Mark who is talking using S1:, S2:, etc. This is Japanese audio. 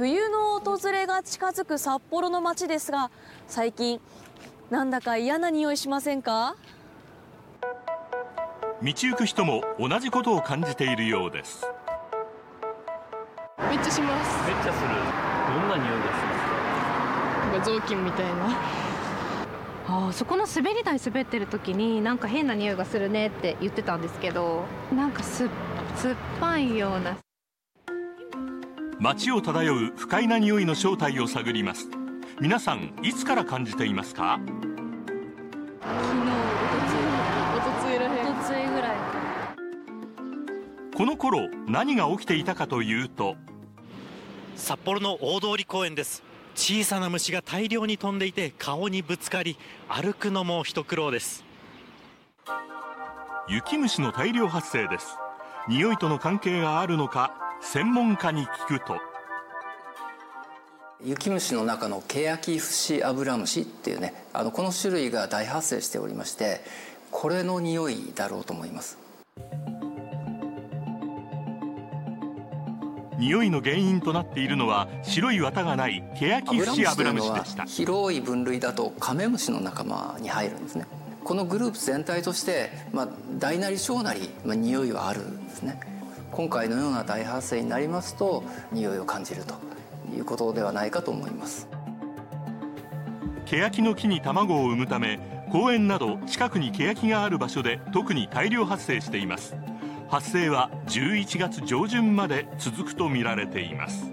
S1: 冬の訪れが近づく札幌の街ですが最近なんだか嫌な匂いしませんか？
S2: 道行く人も同じことを感じているようです。
S3: めっちゃします。
S4: めっちゃする。どんな匂いがします
S3: か？雑巾みたいな。
S5: あーそこの滑り台滑ってる時になんか変な匂いがするねって言ってたんですけどなんかす酸っぱいような
S2: 街を漂う不快な匂いの正体を探ります。皆さんいつから感じていますか？
S3: 昨日おとついおとついらへん
S1: おとついぐらい。
S2: この頃何が起きていたかというと
S6: 札幌の大通公園です。小さな虫が大量に飛んでいて顔にぶつかり歩くのも一苦労です。
S2: 雪虫の大量発生です。匂いとの関係があるのか専門家に聞くと。
S7: 雪虫の中のケヤキフシアブラムシっていうねあのこの種類が大発生しておりましてこれの匂いだろうと思います。
S2: 匂いの原因となっているのは白い綿がないケヤキフシアブラムシでした。
S7: 広い分類だとカメムシの仲間に入るんですね。このグループ全体として、まあ、大なり小なり、まあ、匂いはあるんですね今回のような大発生になりますと匂いを感じるということではないかと思います。
S2: ケヤキの木に卵を産むため公園など近くにケヤキがある場所で特に大量発生しています。発生は11月上旬まで続くとみられています。